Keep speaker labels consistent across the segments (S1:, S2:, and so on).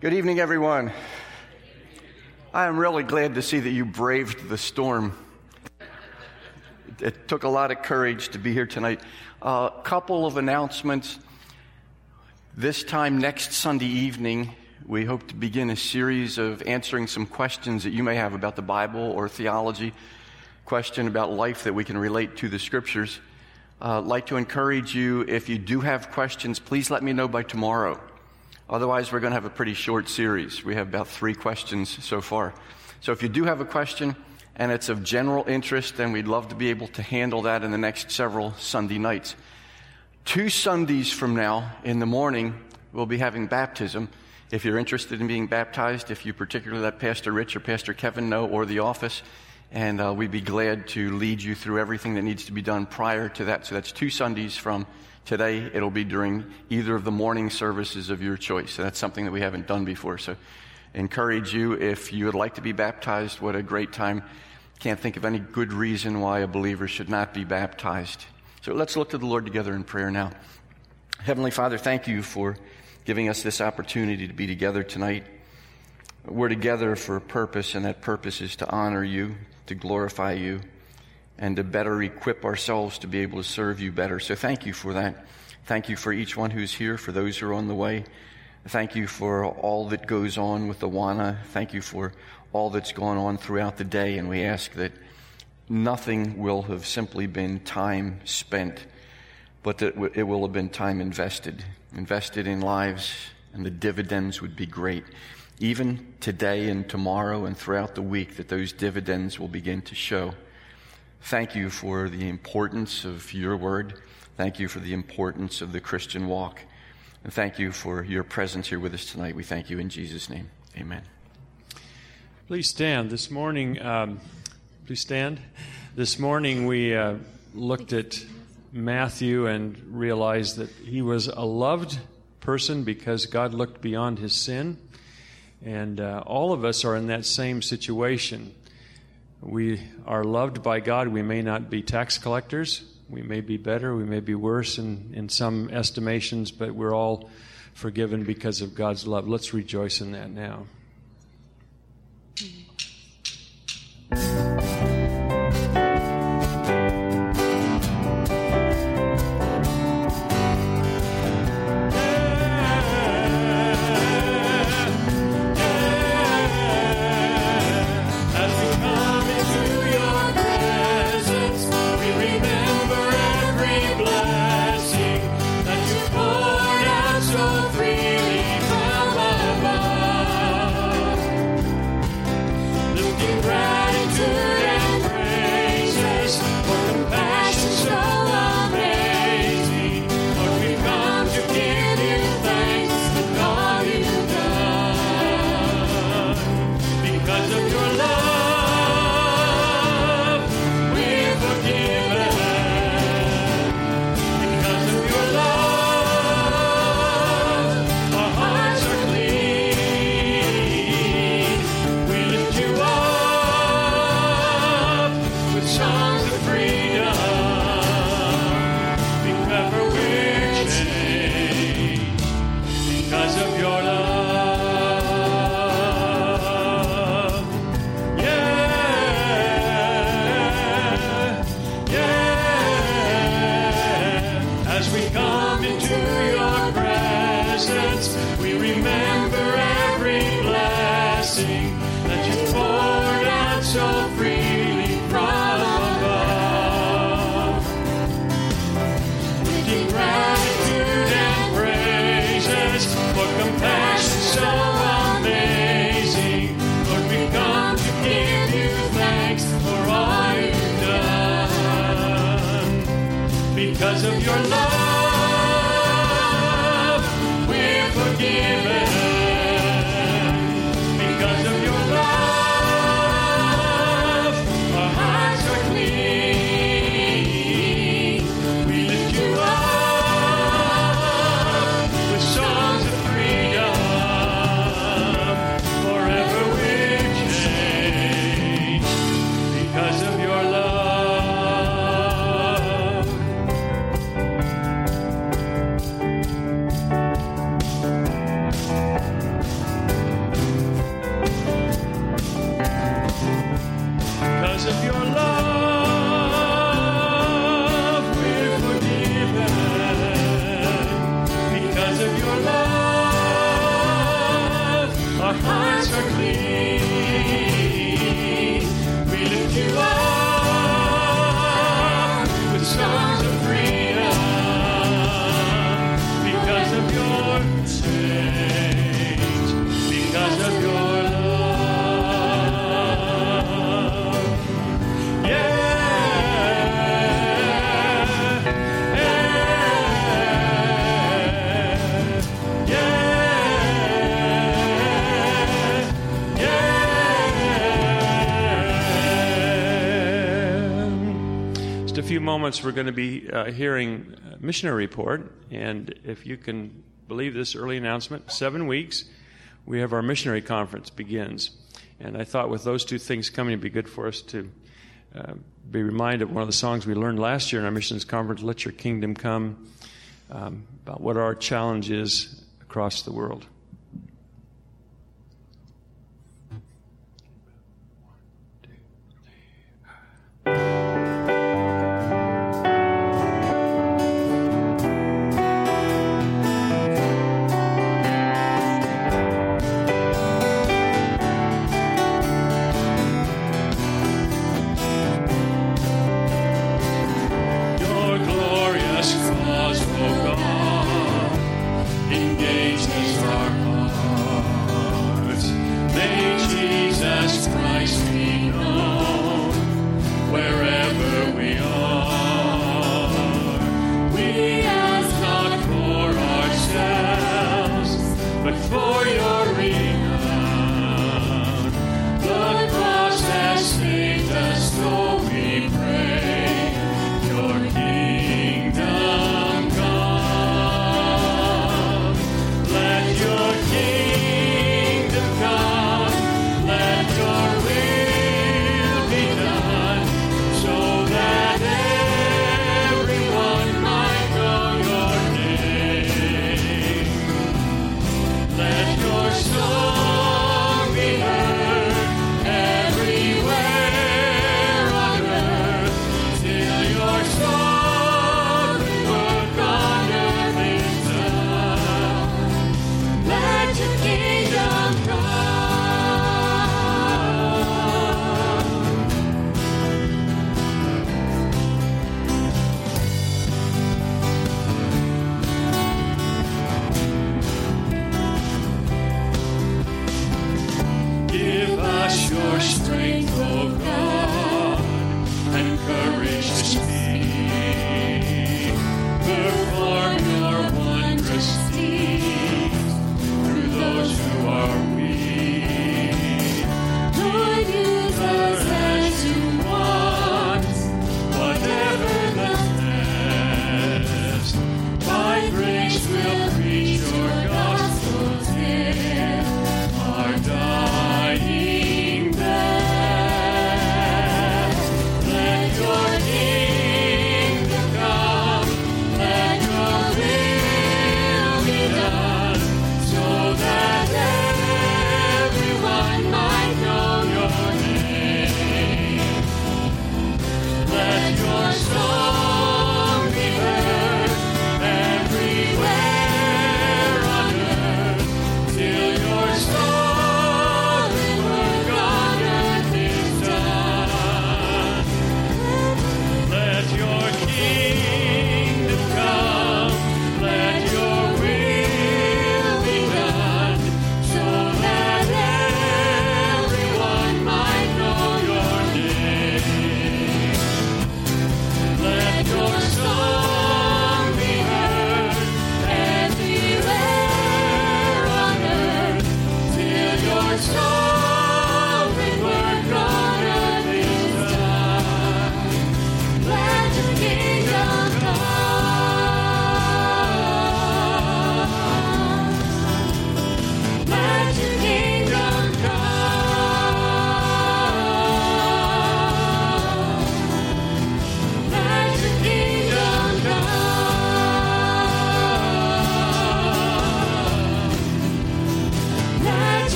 S1: Good evening, everyone. I am really glad to see that you braved the storm. It took a lot of courage to be here tonight. A uh, couple of announcements. This time next Sunday evening, we hope to begin a series of answering some questions that you may have about the Bible or theology, question about life that we can relate to the scriptures. Uh, like to encourage you, if you do have questions, please let me know by tomorrow. Otherwise, we're going to have a pretty short series. We have about three questions so far. So if you do have a question and it's of general interest, then we'd love to be able to handle that in the next several Sunday nights. Two Sundays from now in the morning, we'll be having baptism. If you're interested in being baptized, if you particularly let Pastor Rich or Pastor Kevin know or the office, and uh, we'd be glad to lead you through everything that needs to be done prior to that. So that's two Sundays from Today, it'll be during either of the morning services of your choice. So that's something that we haven't done before. So, encourage you if you would like to be baptized. What a great time. Can't think of any good reason why a believer should not be baptized. So, let's look to the Lord together in prayer now. Heavenly Father, thank you for giving us this opportunity to be together tonight. We're together for a purpose, and that purpose is to honor you, to glorify you and to better equip ourselves to be able to serve you better. So thank you for that. Thank you for each one who's here, for those who are on the way. Thank you for all that goes on with the WANA. Thank you for all that's gone on throughout the day. And we ask that nothing will have simply been time spent, but that it will have been time invested, invested in lives, and the dividends would be great. Even today and tomorrow and throughout the week, that those dividends will begin to show. Thank you for the importance of your word. Thank you for the importance of the Christian walk. And thank you for your presence here with us tonight. We thank you in Jesus' name. Amen.
S2: Please stand. This morning, um, please stand. This morning we uh, looked at Matthew and realized that he was a loved person because God looked beyond his sin. And uh, all of us are in that same situation. We are loved by God. We may not be tax collectors. We may be better. We may be worse in, in some estimations, but we're all forgiven because of God's love. Let's rejoice in that now. to moments, we're going to be uh, hearing a missionary report. And if you can believe this early announcement, seven weeks, we have our missionary conference begins. And I thought with those two things coming, it'd be good for us to uh, be reminded of one of the songs we learned last year in our missions conference, Let Your Kingdom Come, um, about what our challenge is across the world. Jesus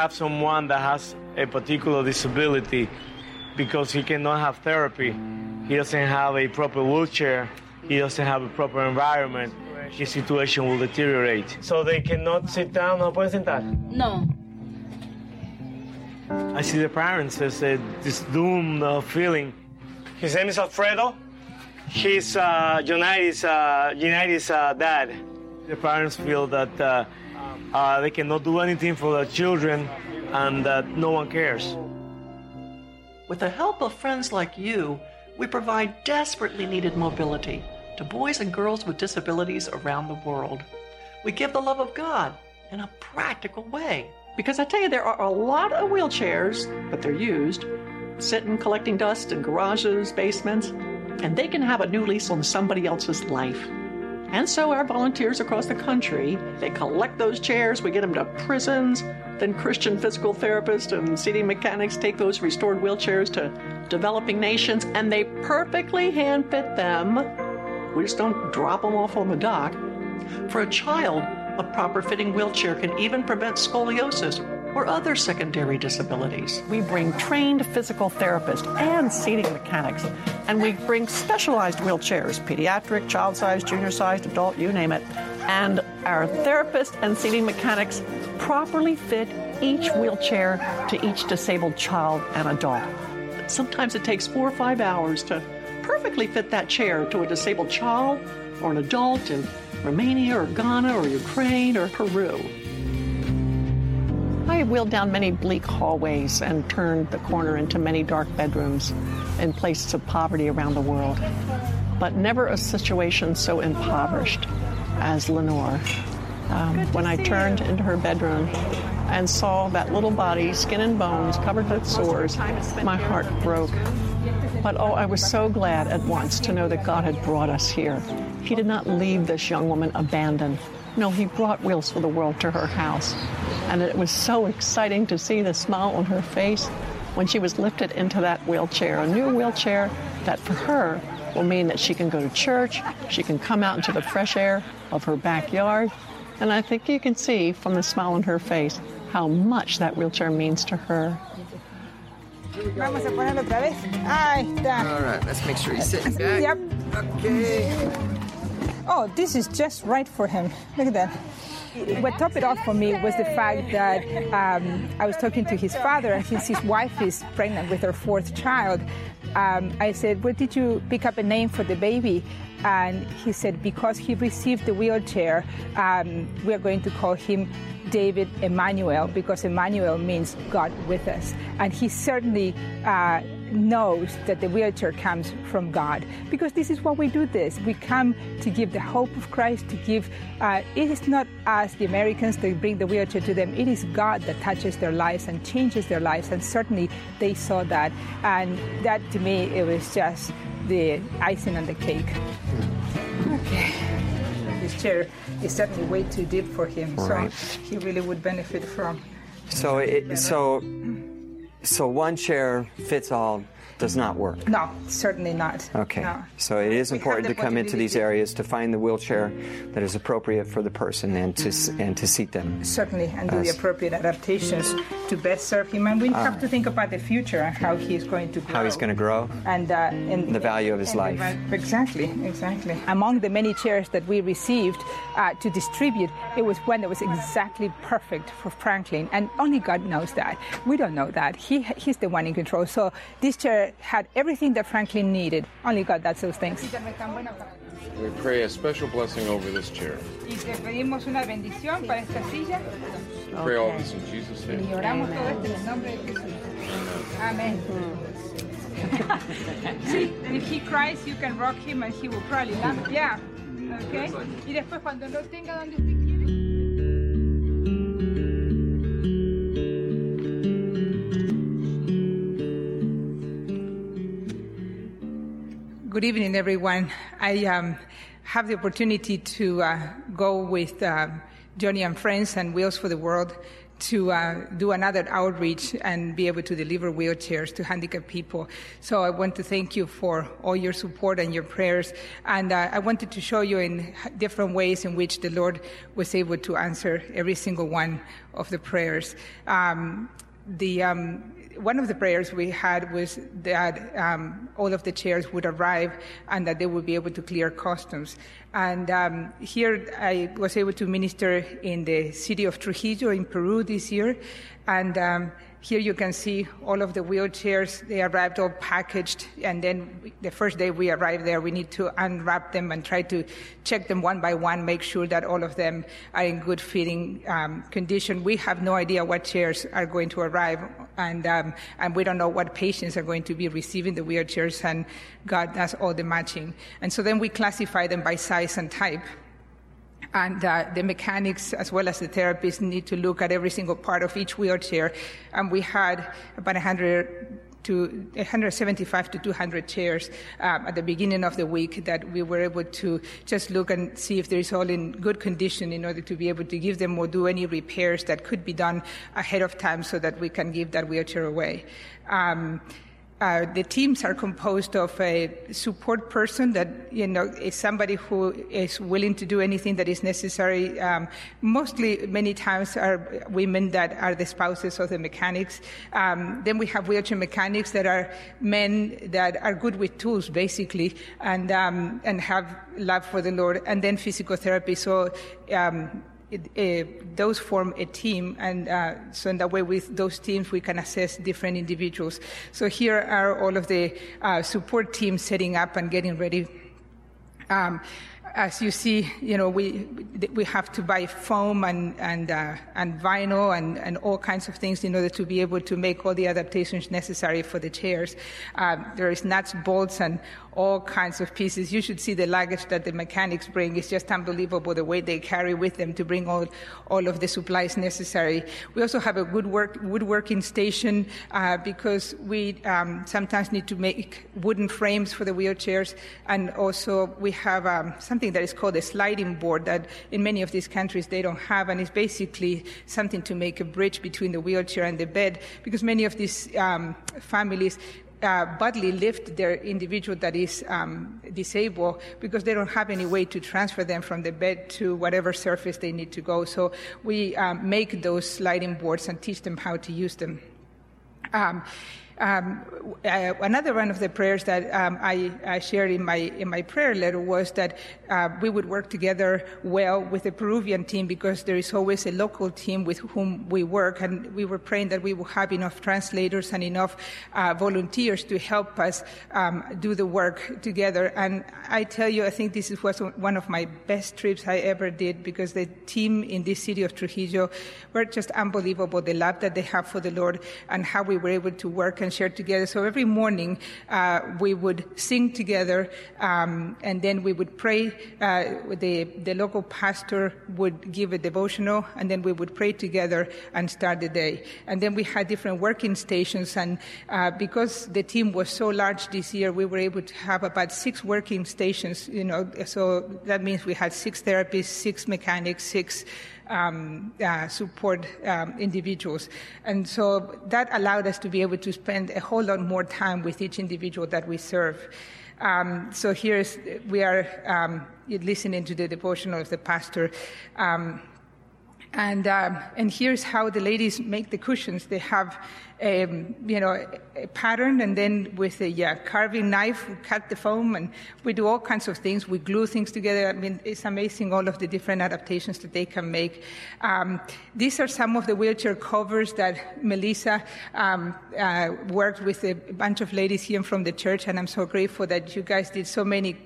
S3: have someone that has a particular disability because he cannot have therapy, he doesn't have a proper wheelchair, he doesn't have a proper environment, his situation will deteriorate. So they cannot sit down, no pueden sentar.
S4: No.
S3: I see the parents as a, this doom uh, feeling. His name is Alfredo. He's uh, Unitas' uh, Unitas' uh, dad. The parents feel that uh, they cannot do anything for their children and that no one cares.
S4: With the help of friends like you, we provide desperately needed mobility to boys and girls with disabilities around the world. We give the love of God in a practical way. Because I tell you, there are a lot of wheelchairs, but they're used, sitting collecting dust in garages, basements, and they can have a new lease on somebody else's life. And so our volunteers across the country, they collect those chairs, we get them to prisons, then Christian physical therapists and seating mechanics take those restored wheelchairs to developing nations and they perfectly hand fit them. We just don't drop them off on the dock. For a child, a proper fitting wheelchair can even prevent scoliosis or other secondary disabilities. We bring trained physical therapists and seating mechanics, and we bring specialized wheelchairs pediatric, child sized, junior sized, adult, you name it. And our therapists and seating mechanics properly fit each wheelchair to each disabled child and adult. Sometimes it takes four or five hours to perfectly fit that chair to a disabled child or an adult in Romania or Ghana or Ukraine or Peru. I wheeled down many bleak hallways and turned the corner into many dark bedrooms in places of poverty around the world, but never a situation so impoverished as Lenore. Um, when I turned you. into her bedroom and saw that little body, skin and bones, covered with sores, my heart broke. But oh, I was so glad at once to know that God had brought us here. He did not leave this young woman abandoned. No, he brought Wheels for the World to her house. And it was so exciting to see the smile on her face when she was lifted into that wheelchair, a new wheelchair that for her will mean that she can go to church, she can come out into the fresh air of her backyard. And I think you can see from the smile on her face how much that wheelchair means to her.
S5: Vamos a ponerlo otra vez. Ahí está.
S6: All right, let's make sure he's sitting back.
S5: Yep.
S6: Okay.
S5: Oh, this is just right for him. Look at that what topped it off for me was the fact that um, I was talking to his father, and since his wife is pregnant with her fourth child, um, I said, Where did you pick up a name for the baby? And he said, Because he received the wheelchair, um, we are going to call him David Emmanuel, because Emmanuel means God with us. And he certainly uh, knows that the wheelchair comes from God. Because this is what we do this. We come to give the hope of Christ to give uh, it is not us the Americans that bring the wheelchair to them. It is God that touches their lives and changes their lives. And certainly they saw that. And that to me it was just the icing on the cake. Okay. This chair is certainly way too deep for him. Right. so he really would benefit from
S6: so it, so so one chair fits all does not work.
S5: No, certainly not.
S6: Okay.
S5: No.
S6: So it is important to come into these areas to find the wheelchair that is appropriate for the person and to and to seat them.
S5: Certainly, and do uh, the appropriate adaptations to best serve him. And we uh, have to think about the future and how he's going to grow.
S6: How he's going to grow.
S5: And, uh, and
S6: the value of his life.
S5: The, exactly, exactly. Among the many chairs that we received uh, to distribute, it was one that was exactly perfect for Franklin, and only God knows that. We don't know that. He he's the one in control. So this chair had everything that Franklin needed. Only God does those things.
S7: We pray a special blessing over this chair.
S5: Y te pedimos una bendición para esta silla.
S7: We pray all this in Jesus' name.
S5: Y oramos todo esto en el nombre de Jesús. Amén. sí, and if he cries, you can rock him and he will probably laugh. Yeah. Okay. Y después cuando no tenga donde Good evening, everyone. I um, have the opportunity to uh, go with uh, Joni and Friends and Wheels for the World to uh, do another outreach and be able to deliver wheelchairs to handicapped people. So I want to thank you for all your support and your prayers. And uh, I wanted to show you in different ways in which the Lord was able to answer every single one of the prayers. Um, the um, one of the prayers we had was that um, all of the chairs would arrive and that they would be able to clear customs. And um, here I was able to minister in the city of Trujillo in Peru this year. And um, here you can see all of the wheelchairs. They arrived all packaged, and then the first day we arrived there, we need to unwrap them and try to check them one by one, make sure that all of them are in good fitting um, condition. We have no idea what chairs are going to arrive, and um, and we don't know what patients are going to be receiving the wheelchairs, and God does all the matching. And so then we classify them by size and type and uh, the mechanics as well as the therapists need to look at every single part of each wheelchair. And we had about 100 to 175 to 200 chairs um, at the beginning of the week that we were able to just look and see if there is all in good condition in order to be able to give them or do any repairs that could be done ahead of time so that we can give that wheelchair away. Um, uh, the teams are composed of a support person that you know is somebody who is willing to do anything that is necessary. Um, mostly, many times, are women that are the spouses of the mechanics. Um, then we have wheelchair mechanics that are men that are good with tools, basically, and um, and have love for the Lord. And then physical therapy. So um, it, uh, those form a team, and uh, so in that way, with those teams, we can assess different individuals. So here are all of the uh, support teams setting up and getting ready. Um, as you see, you know, we we have to buy foam and and uh, and vinyl and, and all kinds of things in order to be able to make all the adaptations necessary for the chairs. Um, there is nuts, bolts, and all kinds of pieces. You should see the luggage that the mechanics bring. It's just unbelievable the weight they carry with them to bring all, all of the supplies necessary. We also have a good work, woodworking station uh, because we um, sometimes need to make wooden frames for the wheelchairs. And also we have um, something that is called a sliding board that in many of these countries they don't have. And it's basically something to make a bridge between the wheelchair and the bed because many of these um, families uh, bodily lift their individual that is um, disabled because they don't have any way to transfer them from the bed to whatever surface they need to go. So we um, make those sliding boards and teach them how to use them. Um, um, uh, another one of the prayers that um, I, I, shared in my in my prayer letter was that uh, we would work together well with the Peruvian team because there is always a local team with whom we work, and we were praying that we will have enough translators and enough uh, volunteers to help us um, do the work together. And I tell you, I think this was one of my best trips I ever did because the team in this city of Trujillo were just unbelievable. The love that they have for the Lord and how we were able to work and and share together. So every morning uh, we would sing together, um, and then we would pray. Uh, the the local pastor would give a devotional, and then we would pray together and start the day. And then we had different working stations, and uh, because the team was so large this year, we were able to have about six working stations. You know, so that means we had six therapists, six mechanics, six um, uh, support um, individuals. And so that allowed us to be able to spend a whole lot more time with each individual that we serve. Um, so here's, we are um, listening to the devotional of the pastor. Um, and, um, and here's how the ladies make the cushions. They have um, you know, a pattern, and then with a yeah, carving knife, we cut the foam, and we do all kinds of things. We glue things together. I mean, it's amazing all of the different adaptations that they can make. Um, these are some of the wheelchair covers that Melissa um, uh, worked with a bunch of ladies here from the church, and I'm so grateful that you guys did so many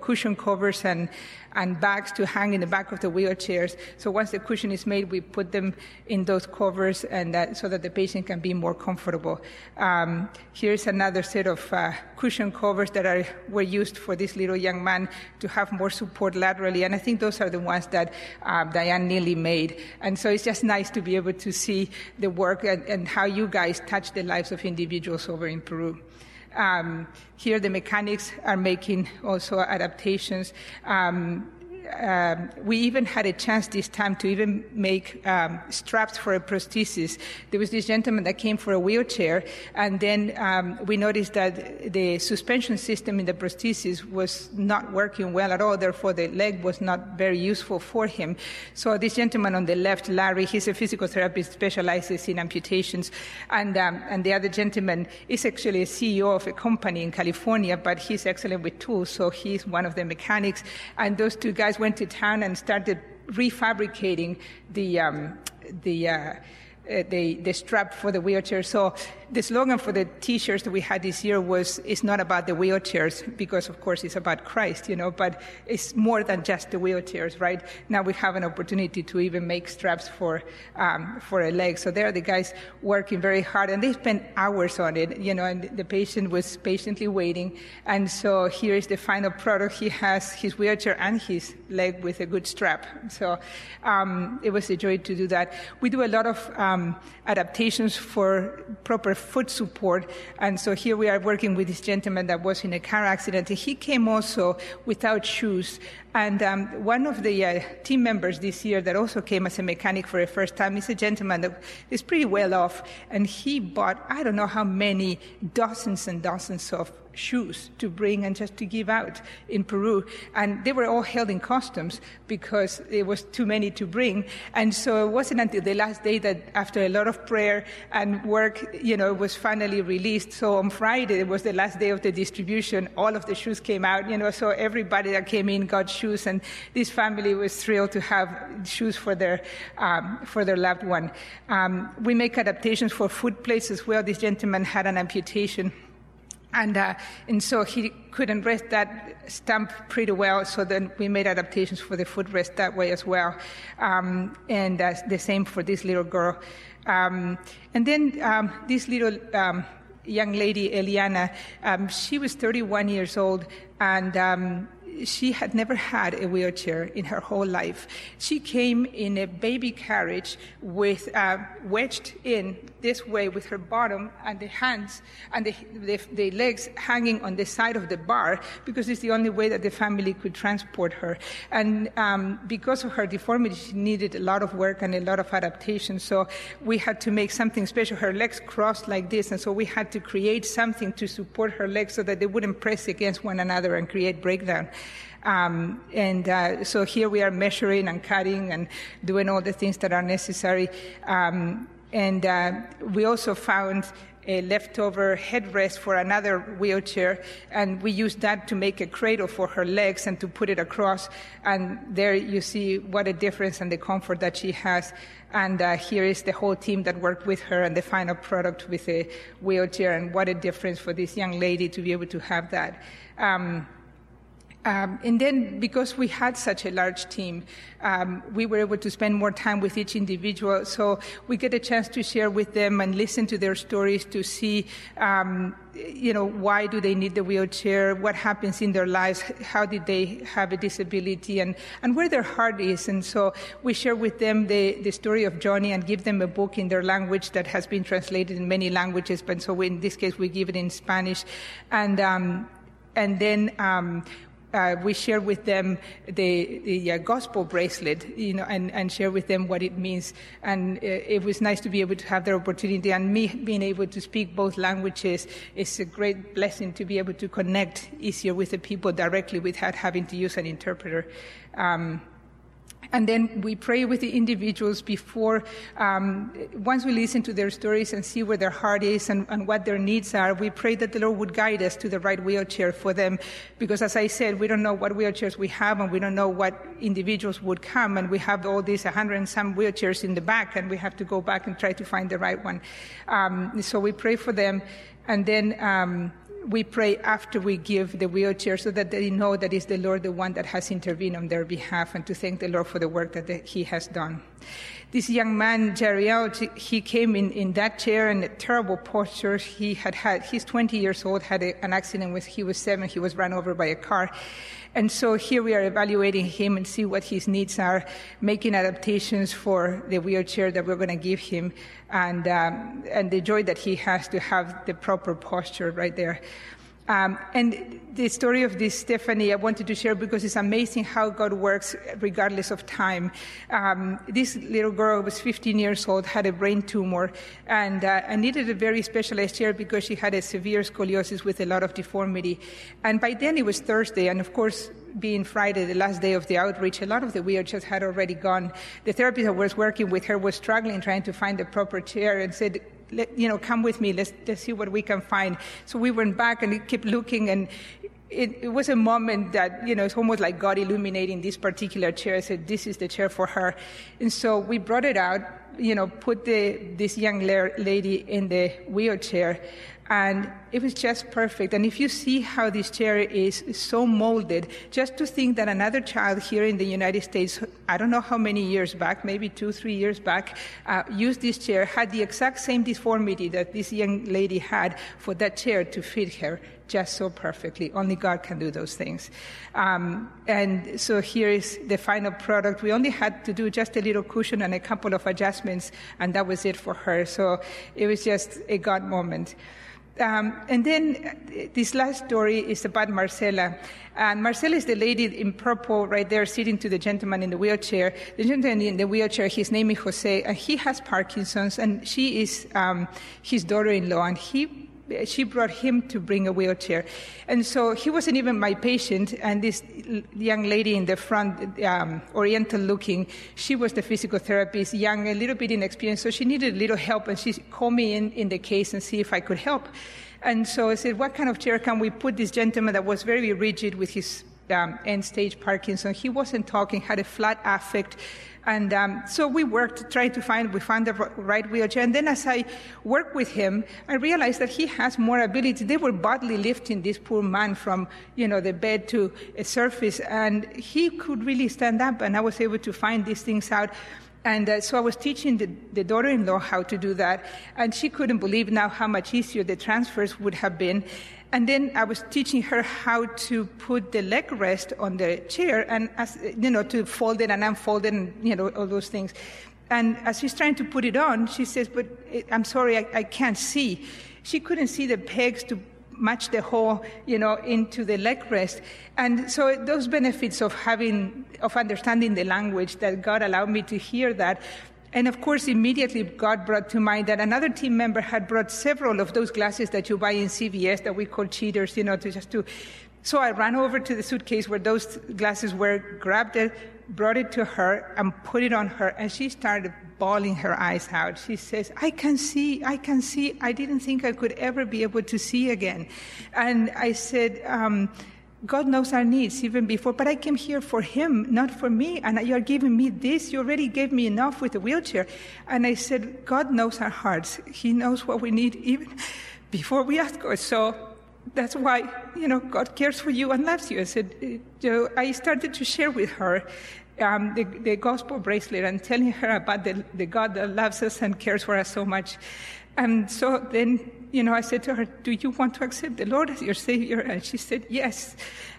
S5: cushion covers and and bags to hang in the back of the wheelchairs. So once the cushion is made, we put them in those covers, and that, so that the patient can be more comfortable. Um, here's another set of uh, cushion covers that are, were used for this little young man to have more support laterally, and I think those are the ones that um, Diane Neely made. And so it's just nice to be able to see the work and, and how you guys touch the lives of individuals over in Peru. Um, here, the mechanics are making also adaptations. Um, um, we even had a chance this time to even make um, straps for a prosthesis. There was this gentleman that came for a wheelchair, and then um, we noticed that the suspension system in the prosthesis was not working well at all. Therefore, the leg was not very useful for him. So this gentleman on the left, Larry, he's a physical therapist, specializes in amputations, and um, and the other gentleman is actually a CEO of a company in California, but he's excellent with tools, so he's one of the mechanics. And those two guys went to town and started refabricating the um, the. Uh, uh, the, the strap for the wheelchair. So the slogan for the T-shirts that we had this year was "It's not about the wheelchairs," because of course it's about Christ, you know. But it's more than just the wheelchairs, right? Now we have an opportunity to even make straps for um, for a leg. So there are the guys working very hard, and they spent hours on it, you know. And the patient was patiently waiting. And so here is the final product. He has his wheelchair and his leg with a good strap. So um, it was a joy to do that. We do a lot of um, adaptations for proper foot support. And so here we are working with this gentleman that was in a car accident. He came also without shoes. And um, one of the uh, team members this year that also came as a mechanic for the first time is a gentleman that is pretty well off. And he bought, I don't know how many dozens and dozens of shoes to bring and just to give out in Peru. And they were all held in customs because it was too many to bring. And so it wasn't until the last day that after a lot of prayer and work, you know, it was finally released. So on Friday, it was the last day of the distribution. All of the shoes came out, you know, so everybody that came in got shoes. And this family was thrilled to have shoes for their, um, for their loved one. Um, we make adaptations for foot plates as well. This gentleman had an amputation and, uh, and so he couldn't rest that stump pretty well, so then we made adaptations for the footrest that way as well. Um, and uh, the same for this little girl. Um, and then um, this little um, young lady, Eliana, um, she was 31 years old, and um, she had never had a wheelchair in her whole life. She came in a baby carriage with uh, wedged in this way with her bottom and the hands and the, the, the, legs hanging on the side of the bar because it's the only way that the family could transport her. And um, because of her deformity, she needed a lot of work and a lot of adaptation. So we had to make something special. Her legs crossed like this, and so we had to create something to support her legs so that they wouldn't press against one another and create breakdown. Um, and uh, so here we are measuring and cutting and doing all the things that are necessary. Um, and uh, we also found a leftover headrest for another wheelchair, and we used that to make a cradle for her legs and to put it across. And there you see what a difference and the comfort that she has. And uh, here is the whole team that worked with her and the final product with a wheelchair, and what a difference for this young lady to be able to have that. Um, um, and then, because we had such a large team, um, we were able to spend more time with each individual. So we get a chance to share with them and listen to their stories to see, um, you know, why do they need the wheelchair? What happens in their lives? How did they have a disability? And, and where their heart is. And so we share with them the, the story of Joni and give them a book in their language that has been translated in many languages. But so in this case, we give it in Spanish. And, um, and then um, uh, we share with them the, the uh, gospel bracelet, you know, and, and share with them what it means. And uh, it was nice to be able to have that opportunity. And me being able to speak both languages is a great blessing to be able to connect easier with the people directly without having to use an interpreter. Um, and then we pray with the individuals before, um, once we listen to their stories and see where their heart is and, and, what their needs are, we pray that the Lord would guide us to the right wheelchair for them. Because as I said, we don't know what wheelchairs we have and we don't know what individuals would come. And we have all these 100 and some wheelchairs in the back and we have to go back and try to find the right one. Um, so we pray for them. And then, um, we pray after we give the wheelchair so that they know that it's the Lord the one that has intervened on their behalf and to thank the Lord for the work that he has done. This young man, Jariel, he came in, in that chair in a terrible posture. He had had, he's 20 years old, had a, an accident when he was seven. He was run over by a car. And so here we are evaluating him and see what his needs are, making adaptations for the wheelchair that we're going to give him, and, um, and the joy that he has to have the proper posture right there. Um, and the story of this Stephanie, I wanted to share because it's amazing how God works regardless of time. Um, this little girl was 15 years old, had a brain tumor, and uh, needed a very specialized chair because she had a severe scoliosis with a lot of deformity. And by then it was Thursday, and of course, being Friday, the last day of the outreach, a lot of the wheelchairs had already gone. The therapist I was working with her was struggling trying to find the proper chair and said, let, you know, come with me. Let's, let's see what we can find. So we went back and kept looking, and it, it, was a moment that, you know, it's almost like God illuminating this particular chair. I said, this is the chair for her. And so we brought it out, you know, put the, this young lady in the wheelchair and it was just perfect. And if you see how this chair is so molded, just to think that another child here in the United States, I don't know how many years back, maybe two, three years back, uh, used this chair, had the exact same deformity that this young lady had for that chair to fit her just so perfectly. Only God can do those things. Um, and so here is the final product. We only had to do just a little cushion and a couple of adjustments, and that was it for her. So it was just a God moment. Um, and then this last story is about Marcela. And Marcela is the lady in purple right there sitting to the gentleman in the wheelchair. The gentleman in the wheelchair, his name is Jose, and he has Parkinson's, and she is um, his daughter in law, and he she brought him to bring a wheelchair. And so he wasn't even my patient, and this young lady in the front, um, oriental looking, she was the physical therapist, young, a little bit inexperienced, so she needed a little help, and she called me in, in the case and see if I could help. And so I said, what kind of chair can we put this gentleman that was very rigid with his um, end stage Parkinson? He wasn't talking, had a flat affect, and um, so we worked, tried to find, we found the right wheelchair. And then as I worked with him, I realized that he has more ability. They were bodily lifting this poor man from, you know, the bed to a surface, and he could really stand up, and I was able to find these things out. And uh, so I was teaching the, the daughter in law how to do that, and she couldn't believe now how much easier the transfers would have been. And then I was teaching her how to put the leg rest on the chair and, as, you know, to fold it and unfold it and, you know, all those things. And as she's trying to put it on, she says, but eh, I'm sorry, I, I can't see. She couldn't see the pegs to match the hole, you know, into the leg rest. And so those benefits of having, of understanding the language that God allowed me to hear that and of course, immediately God brought to mind that another team member had brought several of those glasses that you buy in CVS that we call cheaters, you know, to just to. So I ran over to the suitcase where those glasses were, grabbed it, brought it to her, and put it on her, and she started bawling her eyes out. She says, I can see, I can see. I didn't think I could ever be able to see again. And I said, um, God knows our needs even before, but I came here for Him, not for me. And you're giving me this. You already gave me enough with the wheelchair. And I said, God knows our hearts. He knows what we need even before we ask God. So that's why, you know, God cares for you and loves you. I said, so I started to share with her um, the, the, gospel bracelet and telling her about the, the God that loves us and cares for us so much. And so then, you know, I said to her, Do you want to accept the Lord as your Savior? And she said, Yes.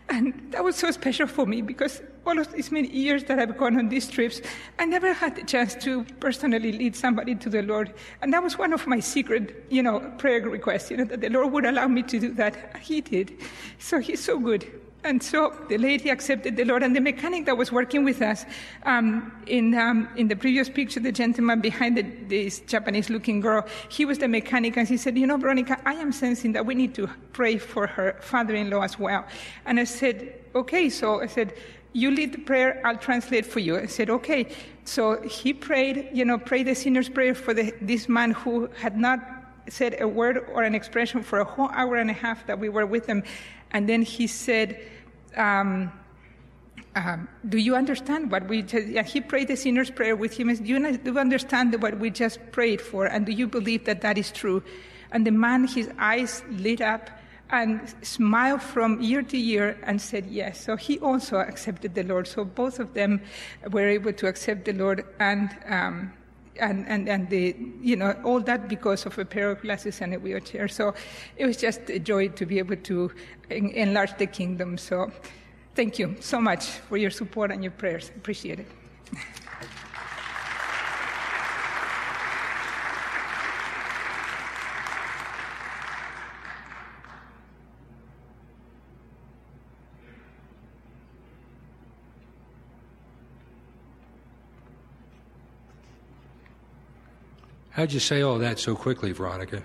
S5: And that was so special for me because all of these many years that I've gone on these trips, I never had the chance to personally lead somebody to the Lord. And that was one of my secret, you know, prayer requests, you know, that the Lord would allow me to do that. He did. So He's so good. And so the lady accepted the Lord, and the mechanic that was working with us um, in um, in the previous picture, the gentleman behind the, this Japanese-looking girl, he was the mechanic, and he said, "You know, Veronica, I am sensing that we need to pray for her father-in-law as well." And I said, "Okay." So I said, "You lead the prayer. I'll translate for you." I said, "Okay." So he prayed, you know, prayed the sinner's prayer for the, this man who had not said a word or an expression for a whole hour and a half that we were with him. And then he said, um, um, do you understand what we just, yeah, he prayed the sinner's prayer with him. Do you, do you understand what we just prayed for? And do you believe that that is true? And the man, his eyes lit up and smiled from year to year and said yes. So he also accepted the Lord. So both of them were able to accept the Lord and, um, and, and, and the, you know, all that because of a pair of glasses and a wheelchair. So it was just a joy to be able to enlarge the kingdom. So thank you so much for your support and your prayers. Appreciate it.
S8: How'd you say all that so quickly, Veronica?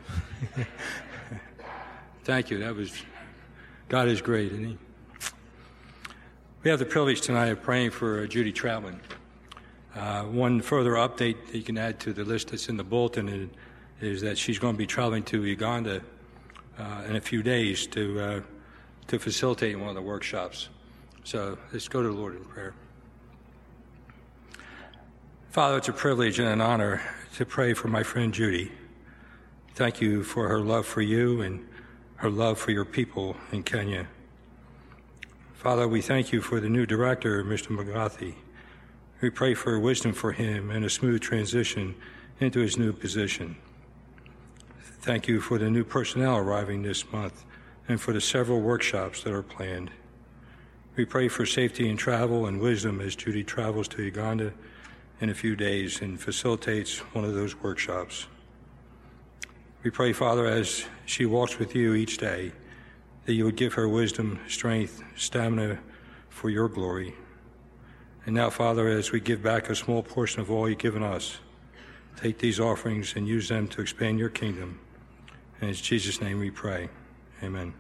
S8: Thank you. That was, God is great, isn't He? We have the privilege tonight of praying for uh, Judy Troutman. Uh, one further update that you can add to the list that's in the bulletin is that she's going to be traveling to Uganda uh, in a few days to, uh, to facilitate one of the workshops. So let's go to the Lord in prayer. Father, it's a privilege and an honor to pray for my friend Judy. Thank you for her love for you and her love for your people in Kenya. Father, we thank you for the new director, Mr. Magathi. We pray for wisdom for him and a smooth transition into his new position. Thank you for the new personnel arriving this month and for the several workshops that are planned. We pray for safety in travel and wisdom as Judy travels to Uganda in a few days and facilitates one of those workshops. We pray, Father, as she walks with you each day, that you would give her wisdom, strength, stamina for your glory. And now, Father, as we give back a small portion of all you've given us, take these offerings and use them to expand your kingdom. And in Jesus' name we pray. Amen.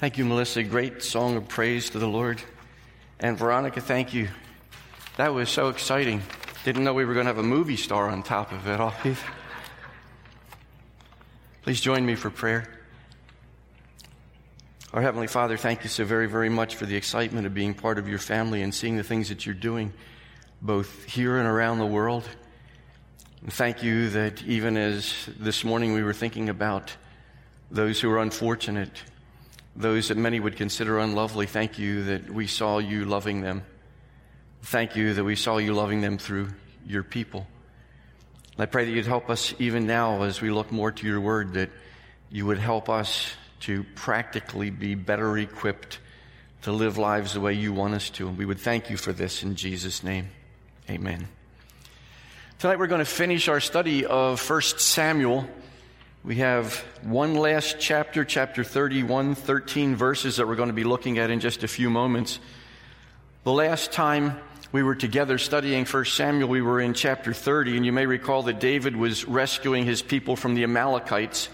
S1: Thank you, Melissa. Great song of praise to the Lord. And Veronica, thank you. That was so exciting. Didn't know we were going to have a movie star on top of it all. Please join me for prayer. Our Heavenly Father, thank you so very, very much for the excitement of being part of your family and seeing the things that you're doing, both here and around the world. And thank you that even as this morning we were thinking about those who are unfortunate, those that many would consider unlovely, thank you that we saw you loving them. Thank you that we saw you loving them through your people. I pray that you'd help us even now as we look more to your word, that you would help us to practically be better equipped to live lives the way you want us to. And we would thank you for this in Jesus' name. Amen. Tonight we're going to finish our study of 1 Samuel. We have one last chapter, chapter 31, 13 verses that we're going to be looking at in just a few moments. The last time we were together studying 1 Samuel, we were in chapter 30, and you may recall that David was rescuing his people from the Amalekites.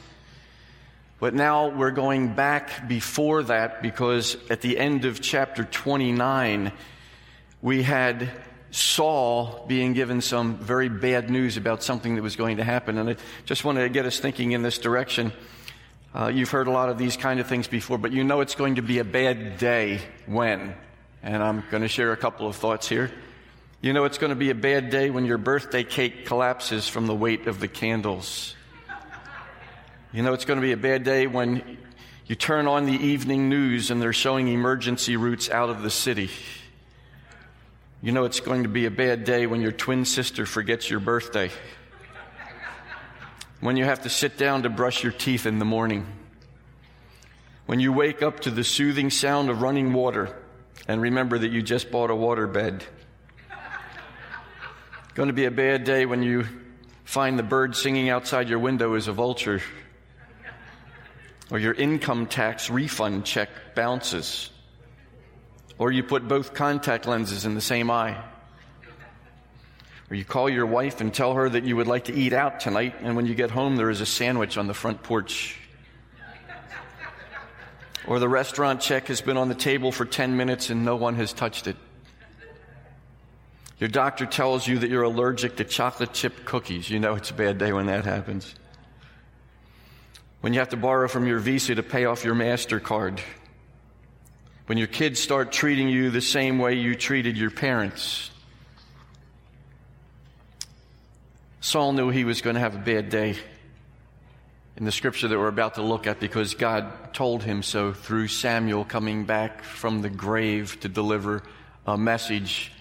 S1: But now we're going back before that because at the end of chapter 29, we had Saul being given some very bad news about something that was going to happen. And I just wanted to get us thinking in this direction. Uh, you've heard a lot of these kind of things before, but you know it's going to be a bad day when? And I'm going to share a couple of thoughts here. You know it's going to be a bad day when your birthday cake collapses from the weight of the candles. You know it's going to be a bad day when you turn on the evening news and they're showing emergency routes out of the city. You know it's going to be a bad day when your twin sister forgets your birthday. When you have to sit down to brush your teeth in the morning. When you wake up to the soothing sound of running water and remember that you just bought a water bed. Going to be a bad day when you find the bird singing outside your window is a vulture. Or your income tax refund check bounces. Or you put both contact lenses in the same eye. Or you call your wife and tell her that you would like to eat out tonight, and when you get home, there is a sandwich on the front porch. Or the restaurant check has been on the table for 10 minutes and no one has touched it. Your doctor tells you that you're allergic to chocolate chip cookies. You know it's a bad day when that happens. When you have to borrow from your Visa to pay off your MasterCard when your kids start treating you the same way you treated your parents. Saul knew he was going to have a bad day in the scripture that we're about to look at because God told him so through Samuel coming back from the grave to deliver a message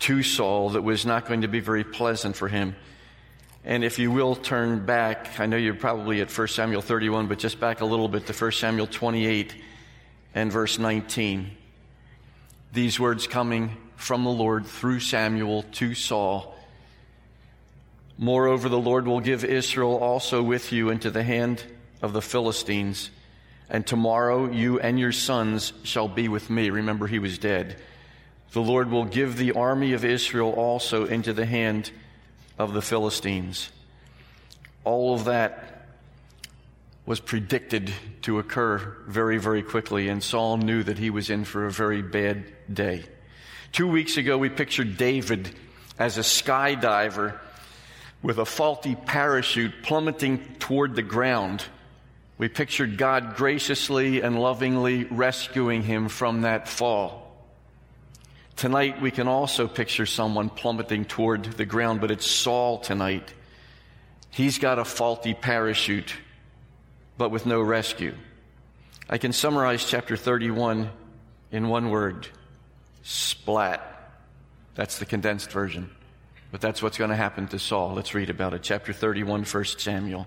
S1: to Saul that was not going to be very pleasant for him. And if you will turn back, I know you're probably at 1 Samuel 31, but just back a little bit to 1 Samuel 28 and verse 19. These words coming from the Lord through Samuel to Saul. Moreover, the Lord will give Israel also with you into the hand of the Philistines, and tomorrow you and your sons shall be with me. Remember, he was dead. The Lord will give the army of Israel also into the hand of the Philistines. All of that was predicted to occur very, very quickly, and Saul knew that he was in for a very bad day. Two weeks ago, we pictured David as a skydiver with a faulty parachute plummeting toward the ground. We pictured God graciously and lovingly rescuing him from that fall. Tonight, we can also picture someone plummeting toward the ground, but it's Saul tonight. He's got a faulty parachute, but with no rescue. I can summarize chapter 31 in one word splat. That's the condensed version. But that's what's going to happen to Saul. Let's read about it. Chapter 31, 1 Samuel.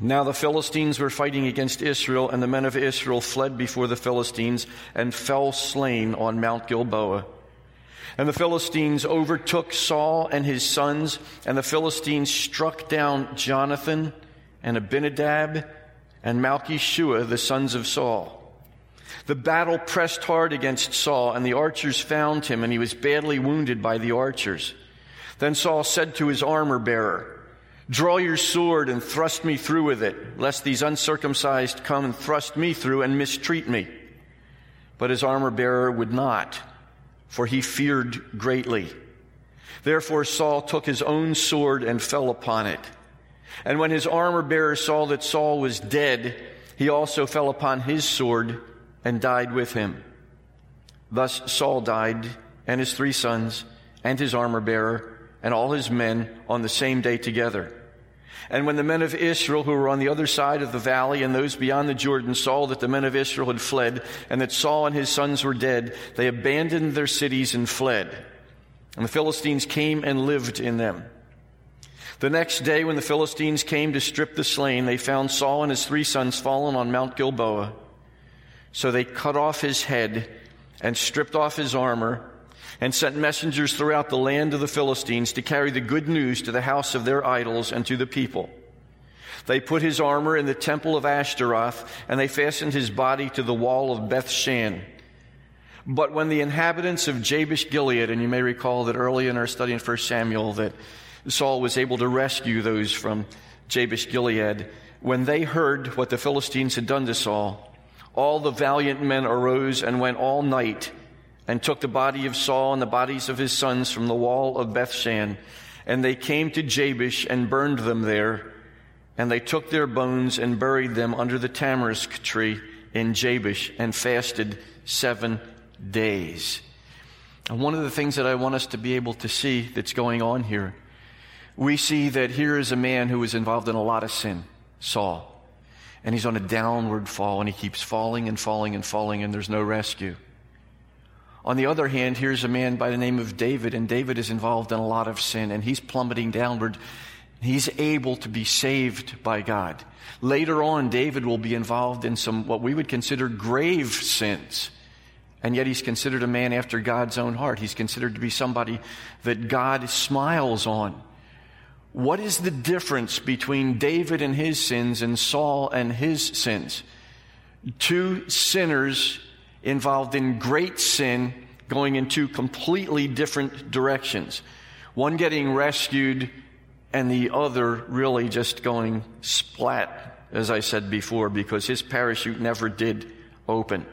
S1: Now the Philistines were fighting against Israel, and the men of Israel fled before the Philistines and fell slain on Mount Gilboa. And the Philistines overtook Saul and his sons, and the Philistines struck down Jonathan and Abinadab and Malchishua, the sons of Saul. The battle pressed hard against Saul, and the archers found him, and he was badly wounded by the archers. Then Saul said to his armor bearer, Draw your sword and thrust me through with it, lest these uncircumcised come and thrust me through and mistreat me. But his armor bearer would not, for he feared greatly. Therefore Saul took his own sword and fell upon it. And when his armor bearer saw that Saul was dead, he also fell upon his sword and died with him. Thus Saul died, and his three sons, and his armor bearer, and all his men on the same day together. And when the men of Israel who were on the other side of the valley and those beyond the Jordan saw that the men of Israel had fled, and that Saul and his sons were dead, they abandoned their cities and fled. And the Philistines came and lived in them. The next day, when the Philistines came to strip the slain, they found Saul and his three sons fallen on Mount Gilboa. So they cut off his head and stripped off his armor and sent messengers throughout the land of the Philistines to carry the good news to the house of their idols and to the people. They put his armor in the temple of Ashtaroth and they fastened his body to the wall of Beth Shan. But when the inhabitants of Jabesh Gilead, and you may recall that early in our study in 1 Samuel that Saul was able to rescue those from Jabesh Gilead, when they heard what the Philistines had done to Saul, all the valiant men arose and went all night and took the body of Saul and the bodies of his sons from the wall of Bethshan. And they came to Jabesh and burned them there. And they took their bones and buried them under the tamarisk tree in Jabesh and fasted seven days. And one of the things that I want us to be able to see that's going on here, we see that here is a man who was involved in a lot of sin, Saul and he's on a downward fall and he keeps falling and falling and falling and there's no rescue. On the other hand, here's a man by the name of David, and David is involved in a lot of sin and he's plummeting downward. He's able to be saved by God. Later on, David will be involved in some what we would consider grave sins. And yet he's considered a man after God's own heart. He's considered to be somebody that God smiles on. What is the difference between David and his sins and Saul and his sins? Two sinners involved in great sin going in two completely different directions. One getting rescued and the other really just going splat, as I said before, because his parachute never did open.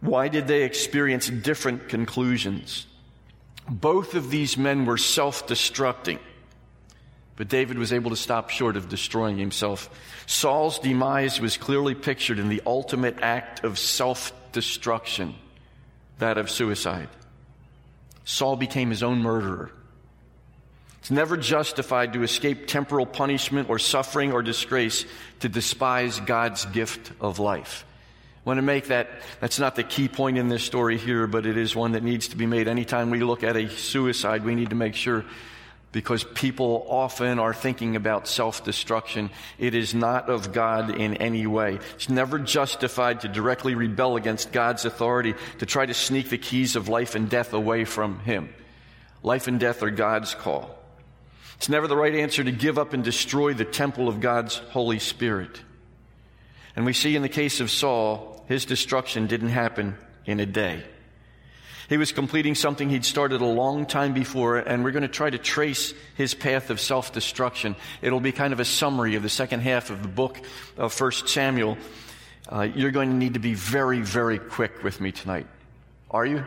S1: Why did they experience different conclusions? Both of these men were self destructing. But David was able to stop short of destroying himself. Saul's demise was clearly pictured in the ultimate act of self destruction, that of suicide. Saul became his own murderer. It's never justified to escape temporal punishment or suffering or disgrace to despise God's gift of life want to make that, that's not the key point in this story here, but it is one that needs to be made. Anytime we look at a suicide, we need to make sure, because people often are thinking about self destruction, it is not of God in any way. It's never justified to directly rebel against God's authority, to try to sneak the keys of life and death away from Him. Life and death are God's call. It's never the right answer to give up and destroy the temple of God's Holy Spirit. And we see in the case of Saul, his destruction didn't happen in a day. He was completing something he'd started a long time before, and we're going to try to trace his path of self destruction. It'll be kind of a summary of the second half of the book of 1 Samuel. Uh, you're going to need to be very, very quick with me tonight. Are you?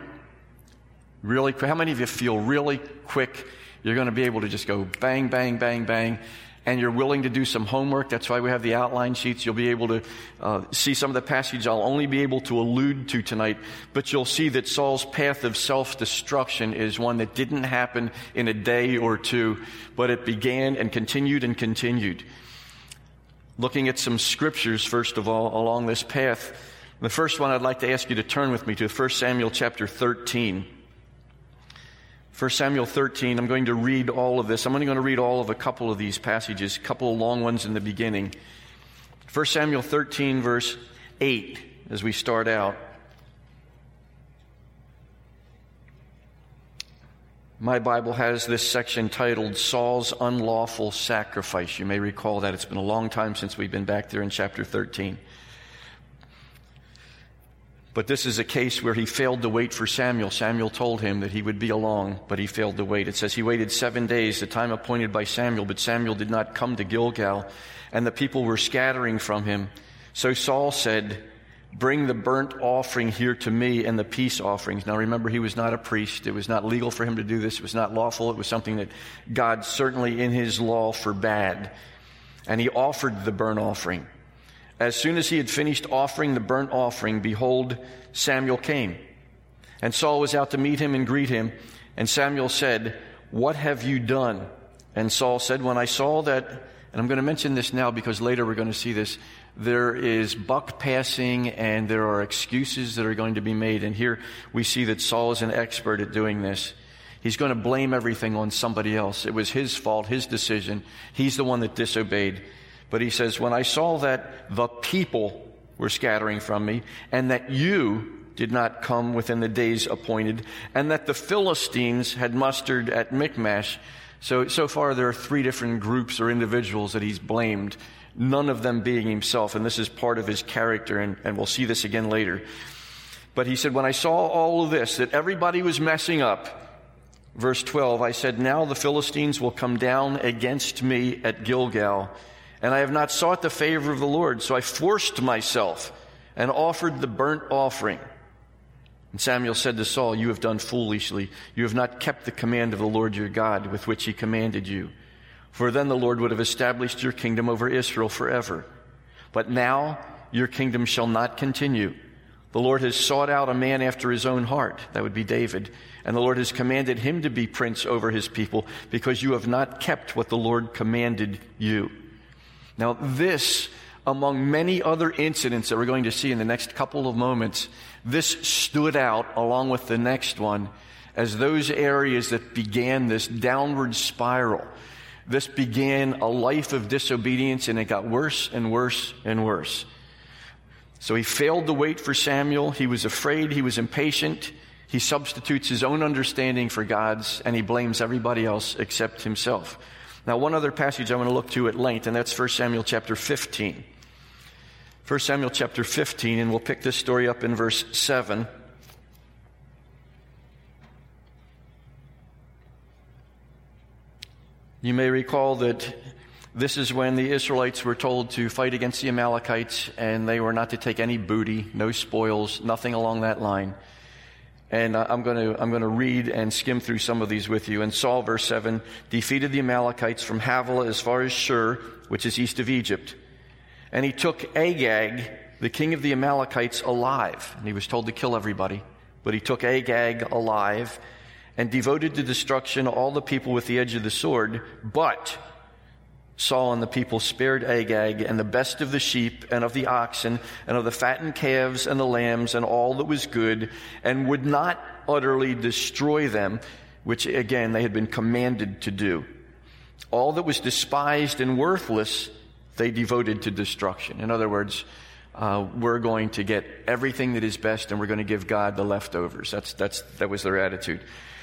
S1: Really quick? How many of you feel really quick? You're going to be able to just go bang, bang, bang, bang and you're willing to do some homework, that's why we have the outline sheets. You'll be able to uh, see some of the passages I'll only be able to allude to tonight, but you'll see that Saul's path of self destruction is one that didn't happen in a day or two, but it began and continued and continued. Looking at some scriptures, first of all, along this path. The first one I'd like to ask you to turn with me to 1 Samuel chapter 13. 1 Samuel 13, I'm going to read all of this. I'm only going to read all of a couple of these passages, a couple of long ones in the beginning. 1 Samuel 13, verse 8, as we start out. My Bible has this section titled Saul's Unlawful Sacrifice. You may recall that. It's been a long time since we've been back there in chapter 13. But this is a case where he failed to wait for Samuel. Samuel told him that he would be along, but he failed to wait. It says he waited seven days, the time appointed by Samuel, but Samuel did not come to Gilgal, and the people were scattering from him. So Saul said, Bring the burnt offering here to me and the peace offerings. Now remember, he was not a priest. It was not legal for him to do this. It was not lawful. It was something that God certainly in his law forbade. And he offered the burnt offering. As soon as he had finished offering the burnt offering, behold, Samuel came. And Saul was out to meet him and greet him. And Samuel said, What have you done? And Saul said, When I saw that, and I'm going to mention this now because later we're going to see this, there is buck passing and there are excuses that are going to be made. And here we see that Saul is an expert at doing this. He's going to blame everything on somebody else. It was his fault, his decision. He's the one that disobeyed. But he says, When I saw that the people were scattering from me, and that you did not come within the days appointed, and that the Philistines had mustered at Michmash. So, so far, there are three different groups or individuals that he's blamed, none of them being himself, and this is part of his character, and, and we'll see this again later. But he said, When I saw all of this, that everybody was messing up, verse 12, I said, Now the Philistines will come down against me at Gilgal and I have not sought the favor of the Lord. So I forced myself and offered the burnt offering. And Samuel said to Saul, You have done foolishly. You have not kept the command of the Lord your God with which he commanded you. For then the Lord would have established your kingdom over Israel forever. But now your kingdom shall not continue. The Lord has sought out a man after his own heart. That would be David. And the Lord has commanded him to be prince over his people because you have not kept what the Lord commanded you. Now, this, among many other incidents that we're going to see in the next couple of moments, this stood out along with the next one as those areas that began this downward spiral. This began a life of disobedience and it got worse and worse and worse. So he failed to wait for Samuel. He was afraid. He was impatient. He substitutes his own understanding for God's and he blames everybody else except himself. Now, one other passage I want to look to at length, and that's 1 Samuel chapter 15. 1 Samuel chapter 15, and we'll pick this story up in verse 7. You may recall that this is when the Israelites were told to fight against the Amalekites, and they were not to take any booty, no spoils, nothing along that line. And I'm going to, I'm going to read and skim through some of these with you. And Saul, verse 7, defeated the Amalekites from Havilah as far as Shur, which is east of Egypt. And he took Agag, the king of the Amalekites, alive. And he was told to kill everybody. But he took Agag alive and devoted to destruction all the people with the edge of the sword. But Saul and the people spared Agag and the best of the sheep and of the oxen and of the fattened calves and the lambs and all that was good and would not utterly destroy them, which again they had been commanded to do. All that was despised and worthless they devoted to destruction. In other words, uh, we're going to get everything that is best and we're going to give God the leftovers. That's, that's, that was their attitude.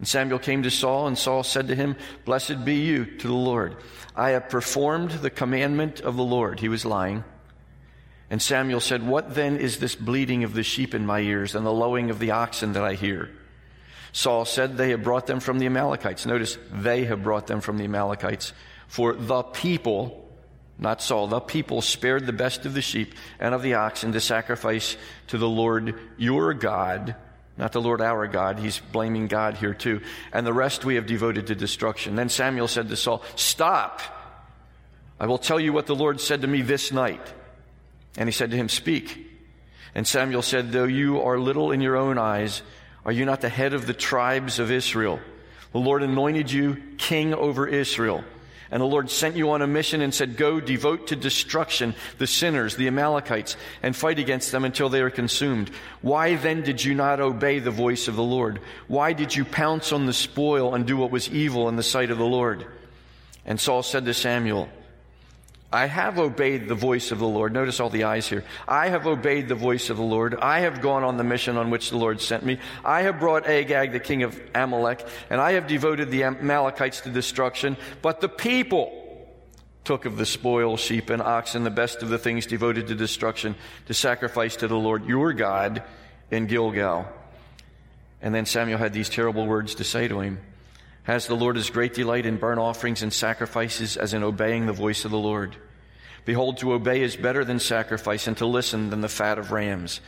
S1: And Samuel came to Saul, and Saul said to him, Blessed be you to the Lord. I have performed the commandment of the Lord. He was lying. And Samuel said, What then is this bleating of the sheep in my ears and the lowing of the oxen that I hear? Saul said, They have brought them from the Amalekites. Notice, they have brought them from the Amalekites. For the people, not Saul, the people spared the best of the sheep and of the oxen to sacrifice to the Lord your God not the Lord our God. He's blaming God here too. And the rest we have devoted to destruction. Then Samuel said to Saul, Stop! I will tell you what the Lord said to me this night. And he said to him, Speak. And Samuel said, Though you are little in your own eyes, are you not the head of the tribes of Israel? The Lord anointed you king over Israel. And the Lord sent you on a mission and said, Go devote to destruction the sinners, the Amalekites, and fight against them until they are consumed. Why then did you not obey the voice of the Lord? Why did you pounce on the spoil and do what was evil in the sight of the Lord? And Saul said to Samuel, I have obeyed the voice of the Lord. Notice all the eyes here. I have obeyed the voice of the Lord. I have gone on the mission on which the Lord sent me. I have brought Agag, the king of Amalek, and I have devoted the Amalekites to destruction. But the people took of the spoil, sheep and oxen, the best of the things devoted to destruction, to sacrifice to the Lord your God in Gilgal. And then Samuel had these terrible words to say to him. Has the Lord his great delight in burnt offerings and sacrifices as in obeying the voice of the Lord? Behold, to obey is better than sacrifice, and to listen than the fat of rams.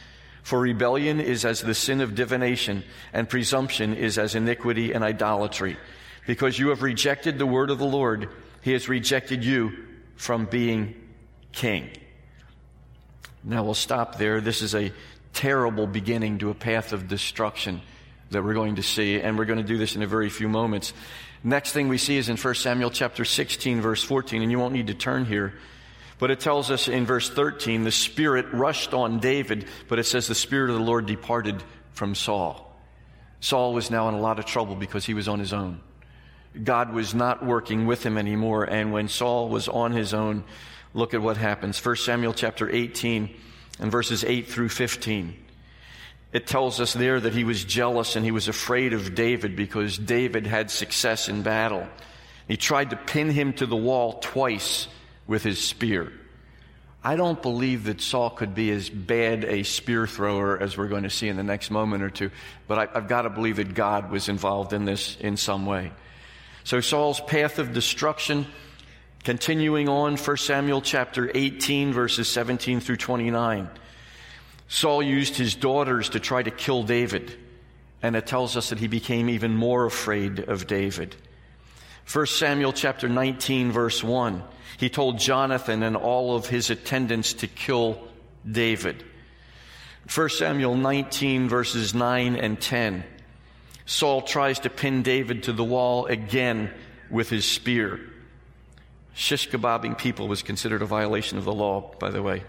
S1: For rebellion is as the sin of divination, and presumption is as iniquity and idolatry. Because you have rejected the word of the Lord, he has rejected you from being king. Now we'll stop there. This is a terrible beginning to a path of destruction that we're going to see, and we're going to do this in a very few moments. Next thing we see is in 1 Samuel chapter 16, verse 14, and you won't need to turn here. But it tells us in verse 13, the Spirit rushed on David, but it says the Spirit of the Lord departed from Saul. Saul was now in a lot of trouble because he was on his own. God was not working with him anymore, and when Saul was on his own, look at what happens. 1 Samuel chapter 18 and verses 8 through 15 it tells us there that he was jealous and he was afraid of David because David had success in battle. He tried to pin him to the wall twice with his spear. I don't believe that Saul could be as bad a spear thrower as we're going to see in the next moment or two, but I, have got to believe that God was involved in this in some way. So Saul's path of destruction, continuing on, 1 Samuel chapter 18, verses 17 through 29. Saul used his daughters to try to kill David, and it tells us that he became even more afraid of David. 1 Samuel chapter 19 verse 1. He told Jonathan and all of his attendants to kill David. 1 Samuel 19 verses 9 and 10. Saul tries to pin David to the wall again with his spear. Shish kebabbing people was considered a violation of the law, by the way.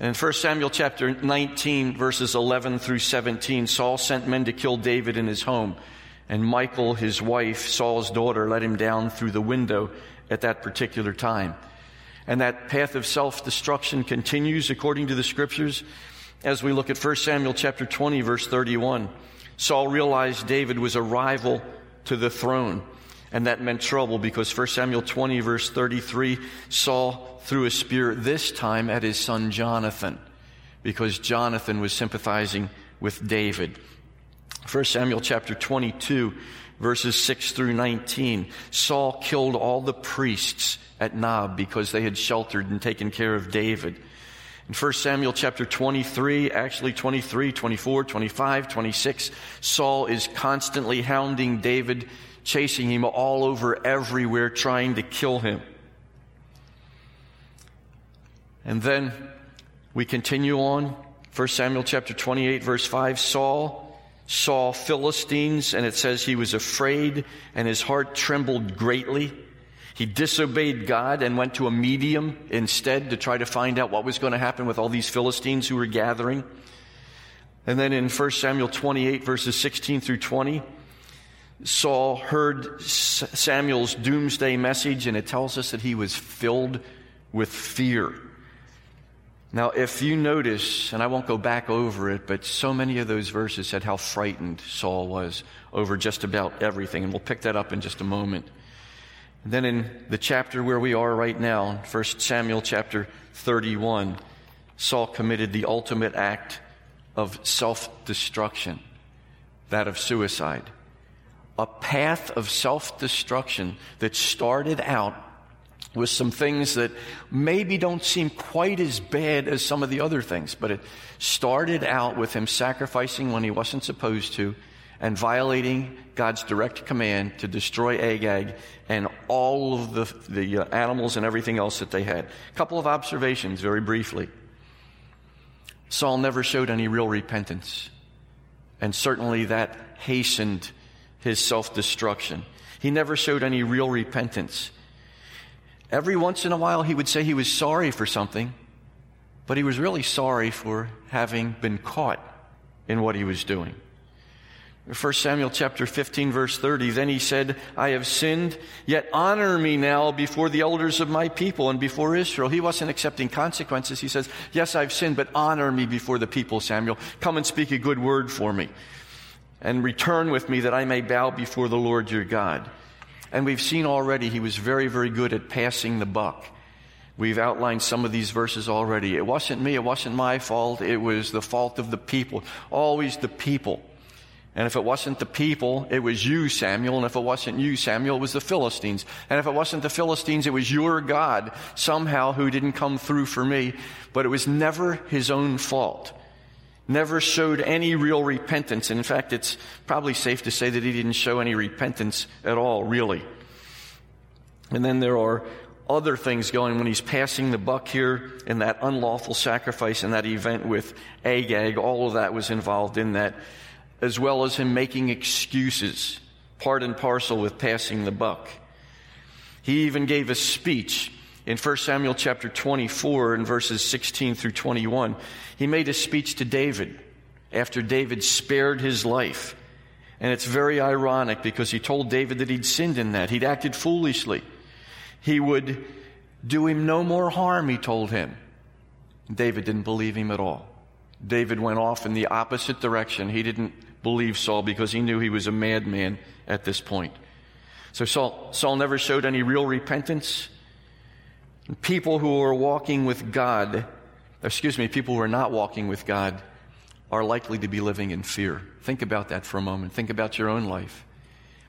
S1: In 1 Samuel chapter 19, verses 11 through 17, Saul sent men to kill David in his home. And Michal, his wife, Saul's daughter, let him down through the window at that particular time. And that path of self destruction continues according to the scriptures as we look at 1 Samuel chapter 20, verse 31. Saul realized David was a rival to the throne. And that meant trouble because 1 Samuel 20, verse 33, Saul threw a spear this time at his son Jonathan because Jonathan was sympathizing with David. 1 Samuel chapter 22, verses 6 through 19. Saul killed all the priests at Nob because they had sheltered and taken care of David. In 1 Samuel chapter 23, actually 23, 24, 25, 26, Saul is constantly hounding David chasing him all over everywhere, trying to kill him. And then we continue on. 1 Samuel chapter 28, verse 5 Saul saw Philistines, and it says he was afraid, and his heart trembled greatly. He disobeyed God and went to a medium instead to try to find out what was going to happen with all these Philistines who were gathering. And then in 1 Samuel 28, verses 16 through 20, Saul heard Samuel's doomsday message, and it tells us that he was filled with fear. Now, if you notice, and I won't go back over it, but so many of those verses said how frightened Saul was over just about everything, and we'll pick that up in just a moment. And then in the chapter where we are right now, 1 Samuel chapter 31, Saul committed the ultimate act of self destruction, that of suicide. A path of self destruction that started out with some things that maybe don't seem quite as bad as some of the other things, but it started out with him sacrificing when he wasn't supposed to and violating God's direct command to destroy Agag and all of the, the uh, animals and everything else that they had. A couple of observations very briefly. Saul never showed any real repentance, and certainly that hastened his self destruction. He never showed any real repentance. Every once in a while, he would say he was sorry for something, but he was really sorry for having been caught in what he was doing. 1 Samuel chapter 15 verse 30, then he said, I have sinned, yet honor me now before the elders of my people and before Israel. He wasn't accepting consequences. He says, yes, I've sinned, but honor me before the people, Samuel. Come and speak a good word for me and return with me that I may bow before the Lord your God. And we've seen already he was very, very good at passing the buck. We've outlined some of these verses already. It wasn't me, it wasn't my fault, it was the fault of the people. Always the people. And if it wasn't the people, it was you, Samuel. And if it wasn't you, Samuel, it was the Philistines. And if it wasn't the Philistines, it was your God somehow who didn't come through for me. But it was never his own fault never showed any real repentance. And in fact, it's probably safe to say that he didn't show any repentance at all, really. And then there are other things going when he's passing the buck here in that unlawful sacrifice and that event with Agag. All of that was involved in that, as well as him making excuses, part and parcel with passing the buck. He even gave a speech in 1 Samuel chapter 24 and verses 16 through 21. He made a speech to David after David spared his life. And it's very ironic because he told David that he'd sinned in that. He'd acted foolishly. He would do him no more harm, he told him. David didn't believe him at all. David went off in the opposite direction. He didn't believe Saul because he knew he was a madman at this point. So Saul, Saul never showed any real repentance. People who are walking with God excuse me, people who are not walking with God are likely to be living in fear. Think about that for a moment. Think about your own life.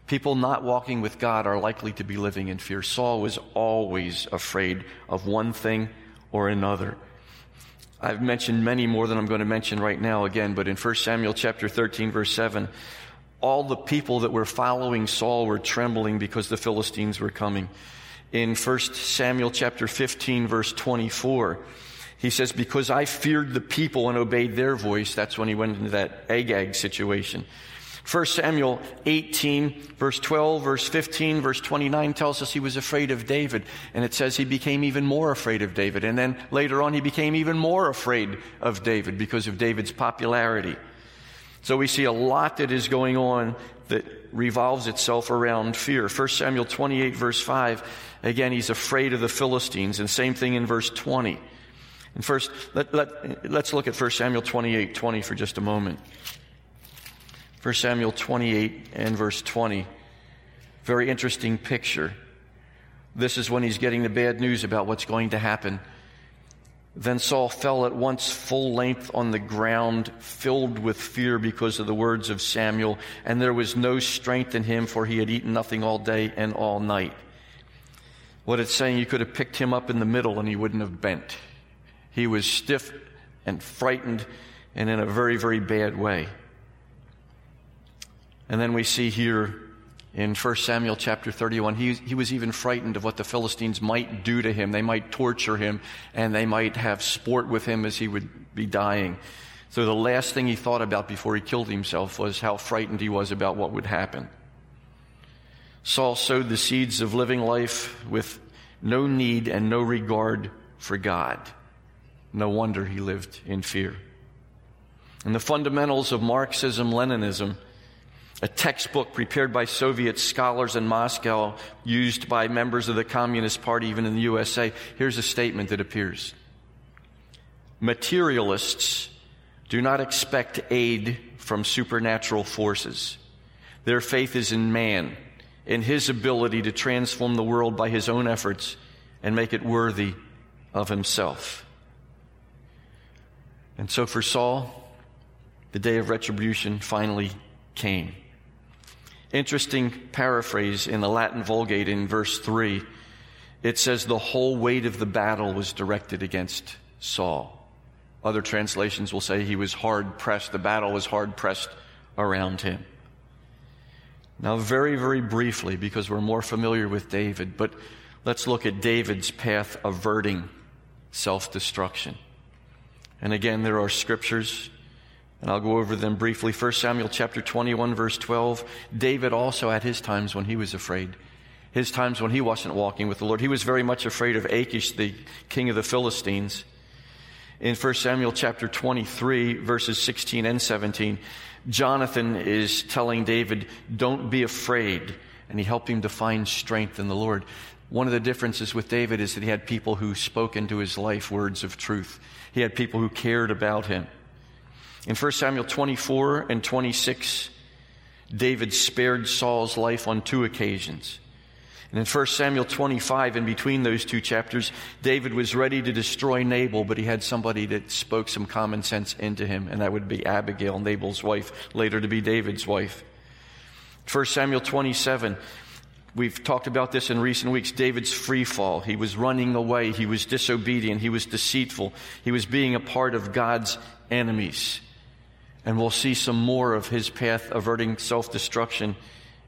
S1: People not walking with God are likely to be living in fear. Saul was always afraid of one thing or another. I've mentioned many more than I'm going to mention right now again, but in 1 Samuel chapter 13 verse 7, all the people that were following Saul were trembling because the Philistines were coming. In 1 Samuel chapter 15 verse 24, he says, Because I feared the people and obeyed their voice. That's when he went into that Agag situation. 1 Samuel 18, verse 12, verse 15, verse 29 tells us he was afraid of David. And it says he became even more afraid of David. And then later on, he became even more afraid of David because of David's popularity. So we see a lot that is going on that revolves itself around fear. 1 Samuel 28, verse 5, again, he's afraid of the Philistines. And same thing in verse 20. And first, let, let, let's look at 1 Samuel 28 20 for just a moment. 1 Samuel 28 and verse 20. Very interesting picture. This is when he's getting the bad news about what's going to happen. Then Saul fell at once full length on the ground, filled with fear because of the words of Samuel, and there was no strength in him, for he had eaten nothing all day and all night. What it's saying, you could have picked him up in the middle and he wouldn't have bent. He was stiff and frightened and in a very, very bad way. And then we see here in 1 Samuel chapter 31, he, he was even frightened of what the Philistines might do to him. They might torture him and they might have sport with him as he would be dying. So the last thing he thought about before he killed himself was how frightened he was about what would happen. Saul sowed the seeds of living life with no need and no regard for God. No wonder he lived in fear. And the fundamentals of Marxism Leninism, a textbook prepared by Soviet scholars in Moscow, used by members of the Communist Party even in the USA, here's a statement that appears. Materialists do not expect aid from supernatural forces. Their faith is in man, in his ability to transform the world by his own efforts and make it worthy of himself. And so for Saul, the day of retribution finally came. Interesting paraphrase in the Latin Vulgate in verse 3. It says the whole weight of the battle was directed against Saul. Other translations will say he was hard pressed. The battle was hard pressed around him. Now, very, very briefly, because we're more familiar with David, but let's look at David's path averting self destruction. And again, there are scriptures, and I'll go over them briefly. 1 Samuel chapter 21, verse 12. David also had his times when he was afraid. His times when he wasn't walking with the Lord. He was very much afraid of Achish, the king of the Philistines. In 1 Samuel chapter 23, verses 16 and 17, Jonathan is telling David, Don't be afraid. And he helped him to find strength in the Lord. One of the differences with David is that he had people who spoke into his life words of truth. He had people who cared about him. In 1 Samuel 24 and 26, David spared Saul's life on two occasions. And in 1 Samuel 25, in between those two chapters, David was ready to destroy Nabal, but he had somebody that spoke some common sense into him, and that would be Abigail, Nabal's wife, later to be David's wife. 1 Samuel 27, we've talked about this in recent weeks. David's free fall. He was running away. He was disobedient. He was deceitful. He was being a part of God's enemies. And we'll see some more of his path averting self destruction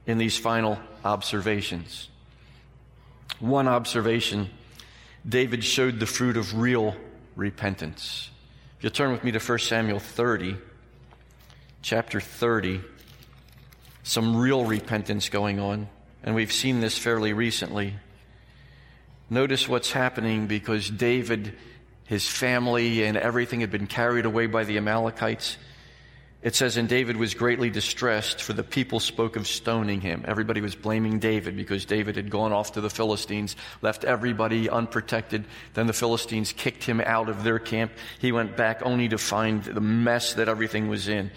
S1: in these final observations. One observation David showed the fruit of real repentance. If you'll turn with me to 1 Samuel 30, chapter 30, some real repentance going on, and we've seen this fairly recently. Notice what's happening because David, his family, and everything had been carried away by the Amalekites. It says, And David was greatly distressed, for the people spoke of stoning him. Everybody was blaming David because David had gone off to the Philistines, left everybody unprotected. Then the Philistines kicked him out of their camp. He went back only to find the mess that everything was in.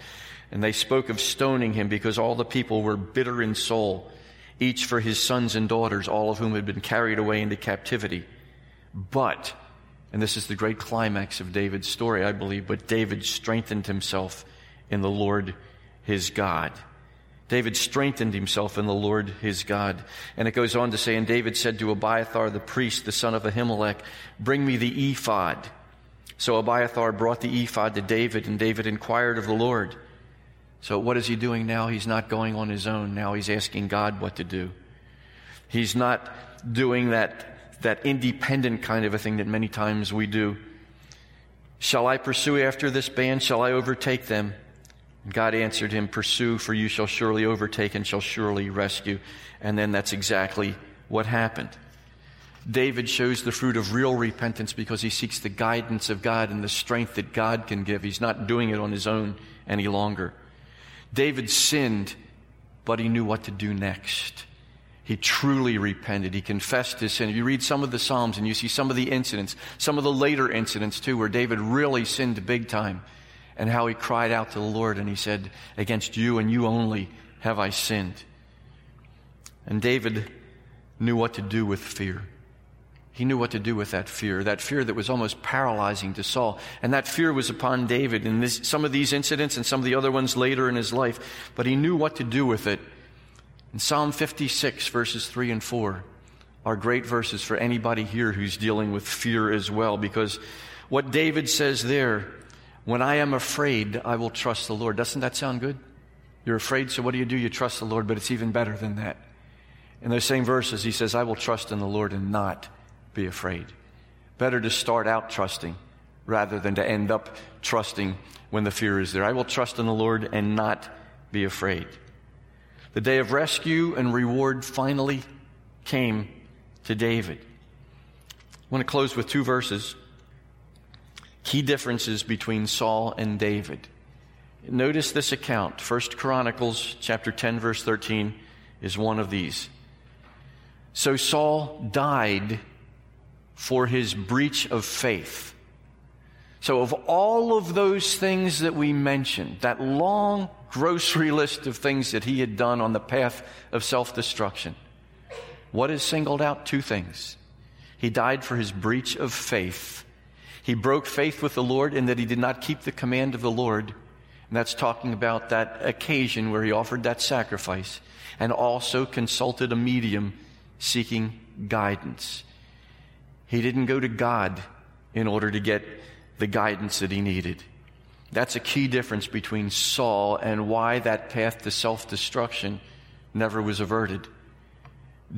S1: And they spoke of stoning him because all the people were bitter in soul, each for his sons and daughters, all of whom had been carried away into captivity. But, and this is the great climax of David's story, I believe, but David strengthened himself in the Lord his God. David strengthened himself in the Lord his God. And it goes on to say, And David said to Abiathar the priest, the son of Ahimelech, Bring me the ephod. So Abiathar brought the ephod to David, and David inquired of the Lord. So what is he doing now? He's not going on his own. Now he's asking God what to do. He's not doing that, that independent kind of a thing that many times we do. Shall I pursue after this band? Shall I overtake them? God answered him, Pursue, for you shall surely overtake and shall surely rescue. And then that's exactly what happened. David shows the fruit of real repentance because he seeks the guidance of God and the strength that God can give. He's not doing it on his own any longer. David sinned, but he knew what to do next. He truly repented. He confessed his sin. If you read some of the Psalms and you see some of the incidents, some of the later incidents too, where David really sinned big time, and how he cried out to the Lord and he said, Against you and you only have I sinned. And David knew what to do with fear. He knew what to do with that fear, that fear that was almost paralyzing to Saul. And that fear was upon David in this, some of these incidents and some of the other ones later in his life. But he knew what to do with it. In Psalm 56, verses 3 and 4, are great verses for anybody here who's dealing with fear as well, because what David says there when I am afraid, I will trust the Lord. Doesn't that sound good? You're afraid, so what do you do? You trust the Lord, but it's even better than that. In those same verses, he says, I will trust in the Lord and not be afraid. Better to start out trusting rather than to end up trusting when the fear is there. I will trust in the Lord and not be afraid. The day of rescue and reward finally came to David. I want to close with two verses. Key differences between Saul and David. Notice this account. First Chronicles chapter 10 verse 13 is one of these. So Saul died for his breach of faith. So, of all of those things that we mentioned, that long grocery list of things that he had done on the path of self destruction, what is singled out? Two things. He died for his breach of faith. He broke faith with the Lord in that he did not keep the command of the Lord. And that's talking about that occasion where he offered that sacrifice and also consulted a medium seeking guidance. He didn't go to God in order to get the guidance that he needed. That's a key difference between Saul and why that path to self destruction never was averted.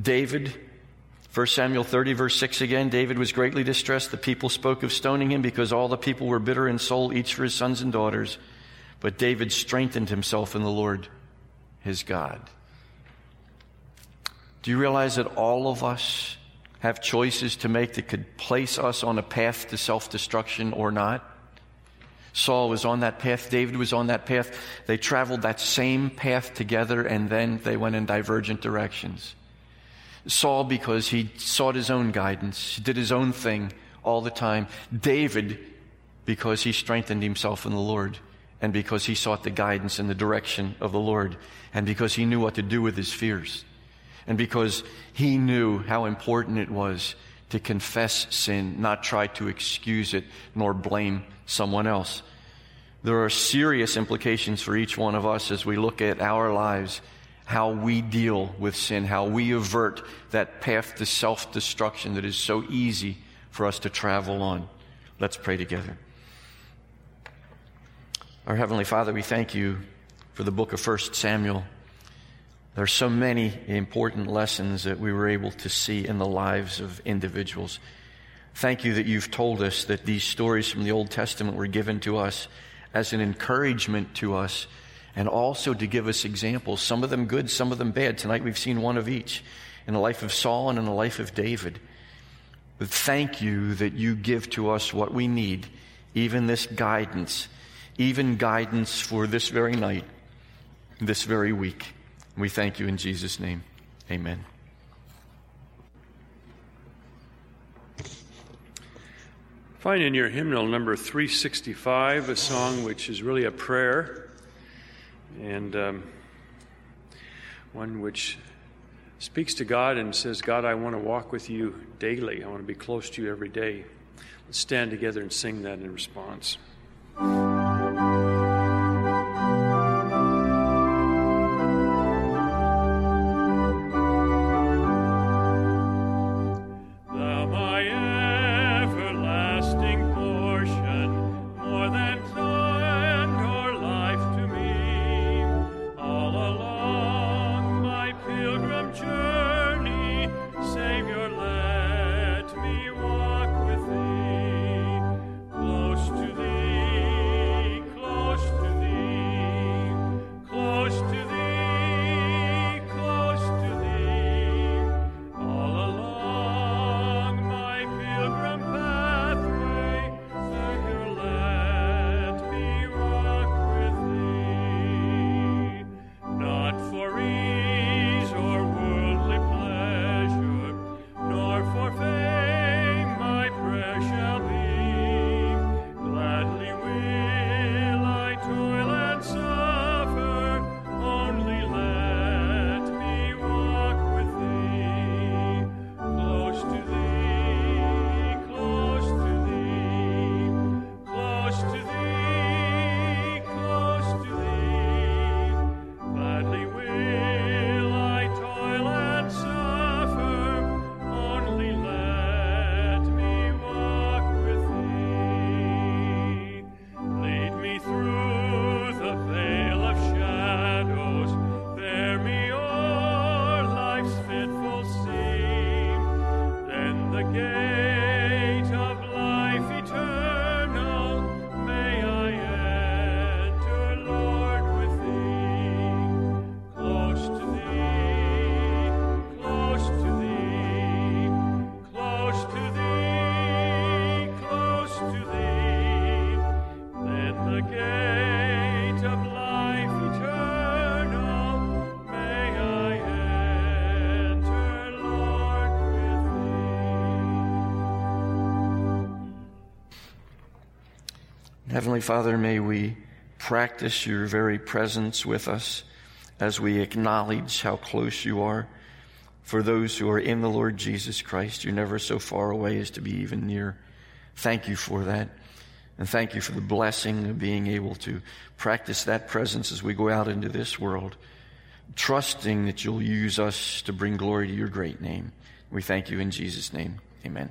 S1: David, 1 Samuel 30, verse 6 again David was greatly distressed. The people spoke of stoning him because all the people were bitter in soul, each for his sons and daughters. But David strengthened himself in the Lord, his God. Do you realize that all of us have choices to make that could place us on a path to self destruction or not. Saul was on that path, David was on that path. They traveled that same path together and then they went in divergent directions. Saul, because he sought his own guidance, he did his own thing all the time. David, because he strengthened himself in the Lord and because he sought the guidance and the direction of the Lord and because he knew what to do with his fears and because he knew how important it was to confess sin, not try to excuse it nor blame someone else. There are serious implications for each one of us as we look at our lives, how we deal with sin, how we avert that path to self destruction that is so easy for us to travel on. Let's pray together. Our Heavenly Father, we thank you for the book of 1 Samuel. There are so many important lessons that we were able to see in the lives of individuals. Thank you that you've told us that these stories from the Old Testament were given to us as an encouragement to us and also to give us examples, some of them good, some of them bad. Tonight we've seen one of each in the life of Saul and in the life of David. But thank you that you give to us what we need, even this guidance, even guidance for this very night, this very week. We thank you in Jesus' name. Amen.
S2: Find in your hymnal number 365 a song which is really a prayer and um, one which speaks to God and says, God, I want to walk with you daily. I want to be close to you every day. Let's stand together and sing that in response.
S1: Heavenly Father, may we practice your very presence with us as we acknowledge how close you are. For those who are in the Lord Jesus Christ, you're never so far away as to be even near. Thank you for that. And thank you for the blessing of being able to practice that presence as we go out into this world, trusting that you'll use us to bring glory to your great name. We thank you in Jesus' name. Amen.